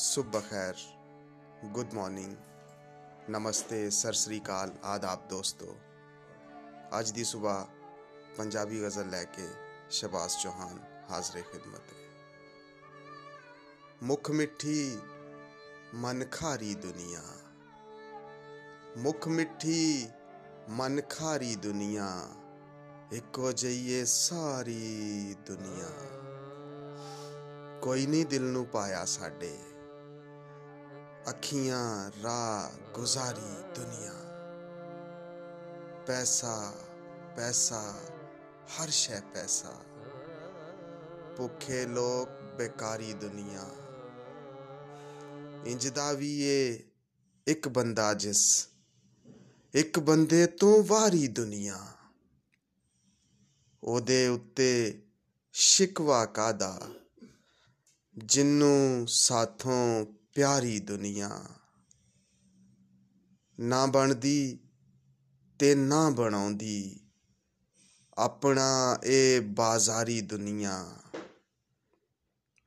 ਸੁਬਹ ਖੈਰ। Good morning. ਨਮਸਤੇ, ਸਤਿ ਸ੍ਰੀ ਅਕਾਲ, ਆਦਾਬ ਦੋਸਤੋ। ਅੱਜ ਦੀ ਸਵੇਰ ਪੰਜਾਬੀ ਗਜ਼ਲ ਲੈ ਕੇ ਸ਼ਬਾਸ ਚੌਹਾਨ, ਹਾਜ਼ਰੇ ਖਿਦਮਤ ਹੈ ਮੁਖ ਮਿੱਠੀ ਮਨ ਖਾਰੀ ਦੁਨੀਆ। ਮੁਖ ਮਿੱਠੀ ਮਨ ਖਾਰੀ ਦੁਨੀਆ। ਇੱਕੋ ਜਈਏ ਸਾਰੀ ਦੁਨੀਆ। ਕੋਈ ਨਹੀਂ ਦਿਲ ਨੂੰ ਪਾਇਆ ਸਾਡੇ। ਅੱਖੀਆਂ, ਰਾਹ, ਗੁਜ਼ਾਰੀ, ਦੁਨੀਆ। ਪੈਸਾ ਪੈਸਾ, ਹਰ ਸ਼ੈ ਪੈਸਾ। ਭੁੱਖੇ ਲੋਕ, ਬੇਕਾਰੀ ਦੁਨੀਆ। ਇੰਜਦਾ ਵੀ ਏ ਇੱਕ ਬੰਦਾ ਜਿਸ, ਇੱਕ ਬੰਦੇ ਤੋਂ ਵਾਰੀ ਦੁਨੀਆ। ਉਹਦੇ ਉੱਤੇ ਸ਼ਿਕਵਾ ਕਾਦਾ ਜਿੰਨੂੰ ਸਾਥੋਂ ਪਿਆਰੀ ਦੁਨੀਆ। ਨਾ ਬਣਦੀ ਤੇ ਨਾ ਬਣਾਉਂਦੀ। ਆਪਣਾ ਇਹ ਬਾਜ਼ਾਰੀ ਦੁਨੀਆ।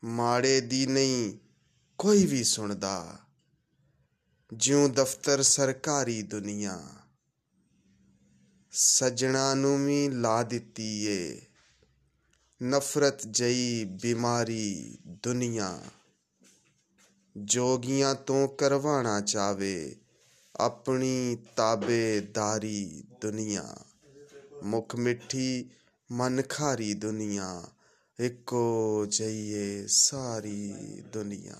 ਮਾੜੇ ਦੀ ਨਹੀਂ, ਕੋਈ ਵੀ ਸੁਣਦਾ। ਜਿਉਂ ਦਫ਼ਤਰ ਸਰਕਾਰੀ ਦੁਨੀਆ। ਸਜਣਾ ਨੂੰ ਵੀ ਲਾ ਦਿੱਤੀ ਏ। ਨਫ਼ਰਤ ਜਈ ਬਿਮਾਰੀ ਦੁਨੀਆ। ਜੋਗੀਆਂ ਤੋਂ ਕਰਵਾਣਾ ਚਾਵੇ, ਆਪਣੀ ਤਾਬੇਦਾਰੀ ਦੁਨੀਆ। ਮੁਖ ਮਿੱਠੀ ਮਨ ਖਾਰੀ ਦੁਨੀਆ, ਇੱਕੋ ਜਈਏ ਸਾਰੀ ਦੁਨੀਆ।